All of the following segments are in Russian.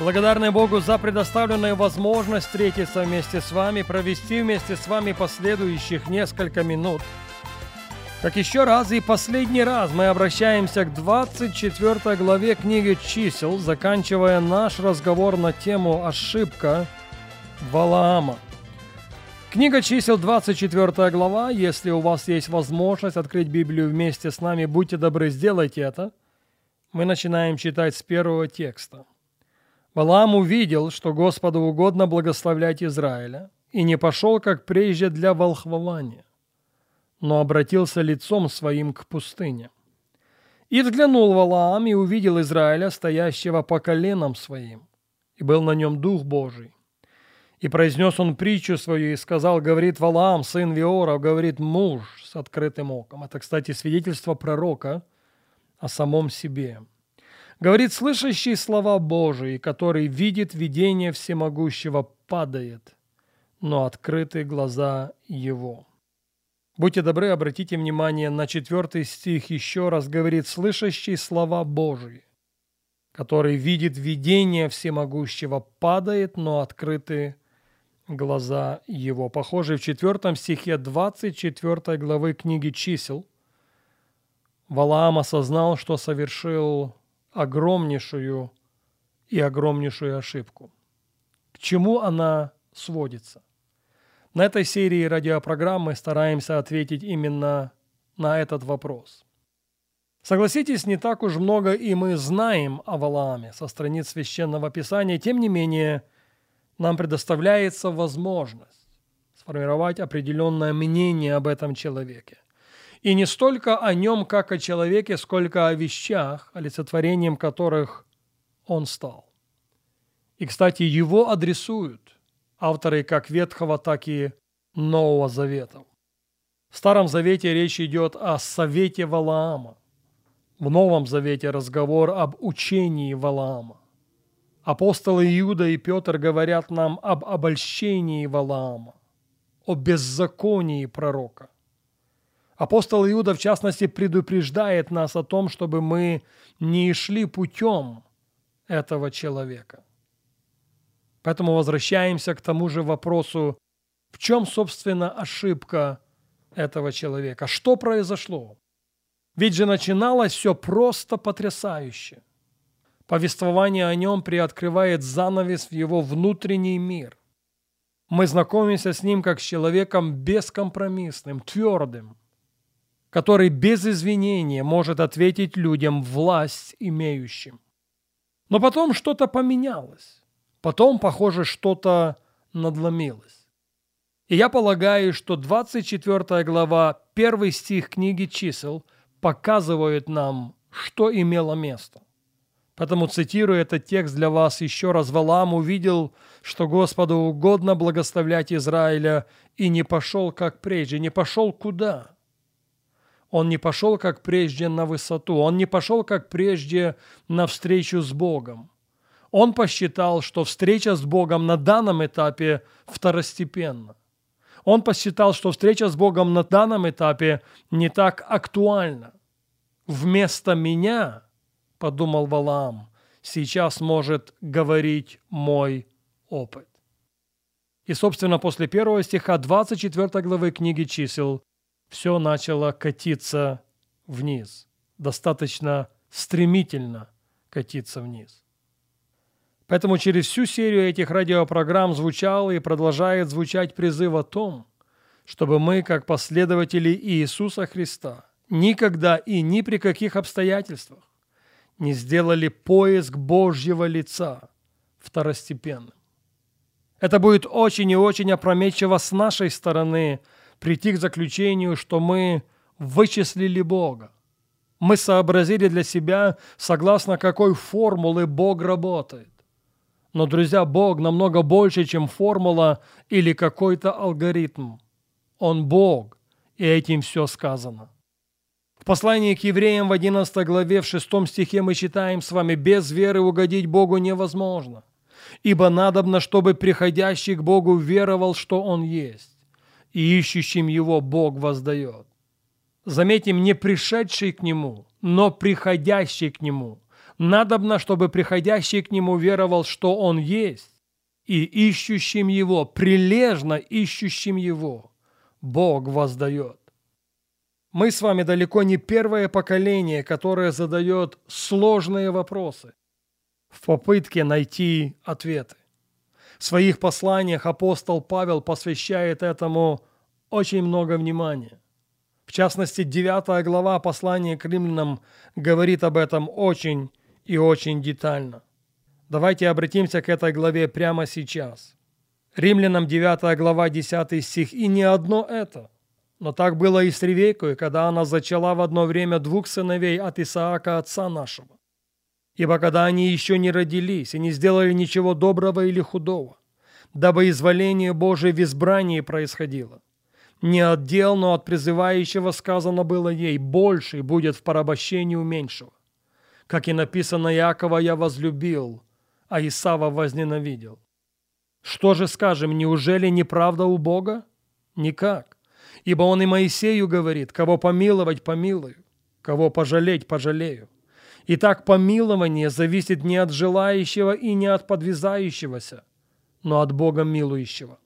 Благодарны Богу за предоставленную возможность встретиться вместе с вами, провести вместе с вами последующих несколько минут. Как еще раз и последний раз мы обращаемся к 24 главе книги чисел, заканчивая наш разговор на тему «Ошибка Валаама». Книга чисел, 24 глава. Если у вас есть возможность открыть Библию вместе с нами, будьте добры, сделайте это. Мы начинаем читать с первого текста. Валаам увидел, что Господу угодно благословлять Израиля, и не пошел, как прежде, для волхвования, но обратился лицом своим к пустыне. И взглянул Валаам и увидел Израиля, стоящего по коленам своим, и был на нем Дух Божий. И произнес он притчу свою и сказал, говорит Валаам, сын Виора, говорит муж с открытым оком. Это, кстати, свидетельство пророка о самом себе. Говорит, слышащий слова Божии, который видит видение всемогущего, падает, но открыты глаза его. Будьте добры, обратите внимание на четвертый стих еще раз, говорит, слышащий слова Божии, который видит видение всемогущего, падает, но открыты глаза его. Похоже, в четвертом стихе 24 главы книги чисел Валаам осознал, что совершил огромнейшую и огромнейшую ошибку. К чему она сводится? На этой серии радиопрограммы стараемся ответить именно на этот вопрос. Согласитесь, не так уж много и мы знаем о Валааме со страниц Священного Писания, тем не менее – нам предоставляется возможность сформировать определенное мнение об этом человеке. И не столько о нем, как о человеке, сколько о вещах, олицетворением которых он стал. И, кстати, его адресуют авторы как Ветхого, так и Нового Завета. В Старом Завете речь идет о совете Валаама. В Новом Завете разговор об учении Валаама. Апостолы Иуда и Петр говорят нам об обольщении Валаама, о беззаконии пророка. Апостол Иуда, в частности, предупреждает нас о том, чтобы мы не шли путем этого человека. Поэтому возвращаемся к тому же вопросу, в чем, собственно, ошибка этого человека? Что произошло? Ведь же начиналось все просто потрясающе – Повествование о нем приоткрывает занавес в его внутренний мир. Мы знакомимся с ним как с человеком бескомпромиссным, твердым, который без извинения может ответить людям власть имеющим. Но потом что-то поменялось. Потом, похоже, что-то надломилось. И я полагаю, что 24 глава, первый стих книги чисел показывает нам, что имело место. Поэтому, цитируя этот текст для вас еще раз, Валам увидел, что Господу угодно благословлять Израиля, и не пошел, как прежде. Не пошел куда? Он не пошел, как прежде, на высоту. Он не пошел, как прежде, на встречу с Богом. Он посчитал, что встреча с Богом на данном этапе второстепенна. Он посчитал, что встреча с Богом на данном этапе не так актуальна. Вместо меня – подумал Валаам, сейчас может говорить мой опыт. И, собственно, после первого стиха 24 главы книги чисел все начало катиться вниз, достаточно стремительно катиться вниз. Поэтому через всю серию этих радиопрограмм звучал и продолжает звучать призыв о том, чтобы мы, как последователи Иисуса Христа, никогда и ни при каких обстоятельствах не сделали поиск Божьего лица второстепенным. Это будет очень и очень опрометчиво с нашей стороны прийти к заключению, что мы вычислили Бога. Мы сообразили для себя, согласно какой формулы Бог работает. Но, друзья, Бог намного больше, чем формула или какой-то алгоритм. Он Бог, и этим все сказано. В послании к евреям в 11 главе в 6 стихе мы читаем с вами «Без веры угодить Богу невозможно, ибо надобно, чтобы приходящий к Богу веровал, что Он есть, и ищущим Его Бог воздает». Заметим, не пришедший к Нему, но приходящий к Нему. Надобно, чтобы приходящий к Нему веровал, что Он есть, и ищущим Его, прилежно ищущим Его, Бог воздает. Мы с вами далеко не первое поколение, которое задает сложные вопросы в попытке найти ответы. В своих посланиях апостол Павел посвящает этому очень много внимания. В частности, 9 глава послания к римлянам говорит об этом очень и очень детально. Давайте обратимся к этой главе прямо сейчас. Римлянам 9 глава 10 стих. «И не одно это, но так было и с Ревекой, когда она зачала в одно время двух сыновей от Исаака, отца нашего. Ибо когда они еще не родились и не сделали ничего доброго или худого, дабы изволение Божие в избрании происходило. Не от дел, но от призывающего сказано было ей, больший будет в порабощении у меньшего. Как и написано, Якова я возлюбил, а Исава возненавидел. Что же скажем, неужели неправда у Бога? Никак. Ибо он и Моисею говорит, кого помиловать, помилую, кого пожалеть, пожалею. Итак, помилование зависит не от желающего и не от подвязающегося, но от Бога милующего.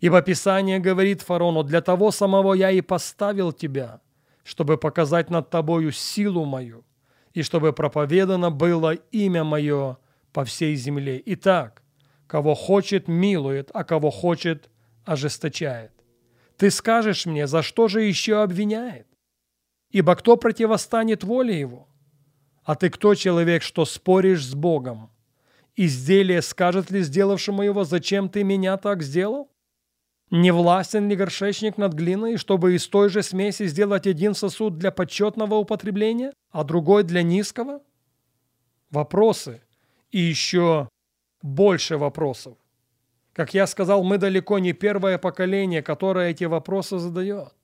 Ибо Писание говорит фарону, для того самого я и поставил тебя, чтобы показать над тобою силу мою, и чтобы проповедано было имя мое по всей земле. Итак, кого хочет, милует, а кого хочет, ожесточает. Ты скажешь мне, за что же еще обвиняет? Ибо кто противостанет воле его? А ты кто, человек, что споришь с Богом? Изделие скажет ли сделавшему его, зачем ты меня так сделал? Не властен ли горшечник над глиной, чтобы из той же смеси сделать один сосуд для почетного употребления, а другой для низкого? Вопросы и еще больше вопросов. Как я сказал, мы далеко не первое поколение, которое эти вопросы задает.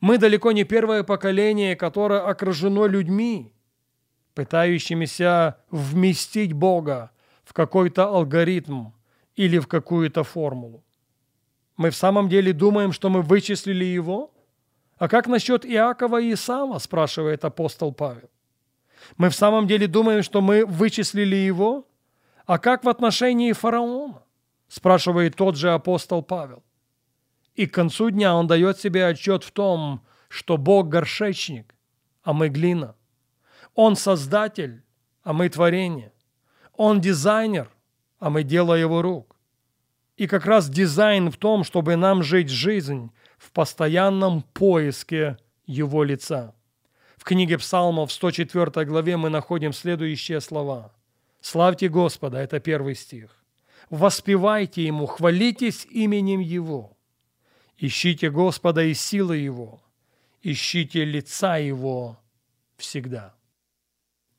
Мы далеко не первое поколение, которое окружено людьми, пытающимися вместить Бога в какой-то алгоритм или в какую-то формулу. Мы в самом деле думаем, что мы вычислили его? А как насчет Иакова и Исава, спрашивает апостол Павел. Мы в самом деле думаем, что мы вычислили его? А как в отношении фараона? спрашивает тот же апостол Павел. И к концу дня он дает себе отчет в том, что Бог горшечник, а мы глина. Он создатель, а мы творение. Он дизайнер, а мы дело его рук. И как раз дизайн в том, чтобы нам жить жизнь в постоянном поиске его лица. В книге Псалмов в 104 главе мы находим следующие слова. «Славьте Господа» – это первый стих воспевайте Ему, хвалитесь именем Его. Ищите Господа и силы Его, ищите лица Его всегда.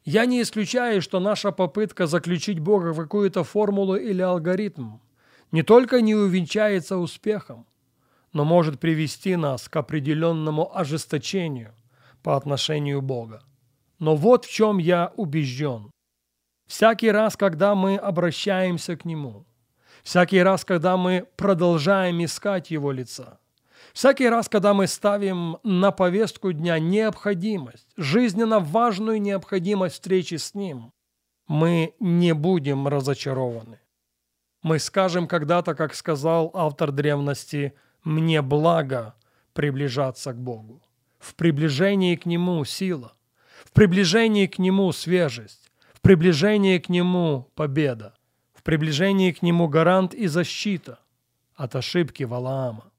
Я не исключаю, что наша попытка заключить Бога в какую-то формулу или алгоритм не только не увенчается успехом, но может привести нас к определенному ожесточению по отношению Бога. Но вот в чем я убежден. Всякий раз, когда мы обращаемся к Нему, всякий раз, когда мы продолжаем искать Его лица, всякий раз, когда мы ставим на повестку дня необходимость, жизненно важную необходимость встречи с Ним, мы не будем разочарованы. Мы скажем когда-то, как сказал автор древности, «Мне благо приближаться к Богу». В приближении к Нему сила, в приближении к Нему свежесть, в приближении к Нему победа, в приближении к Нему гарант и защита от ошибки Валаама.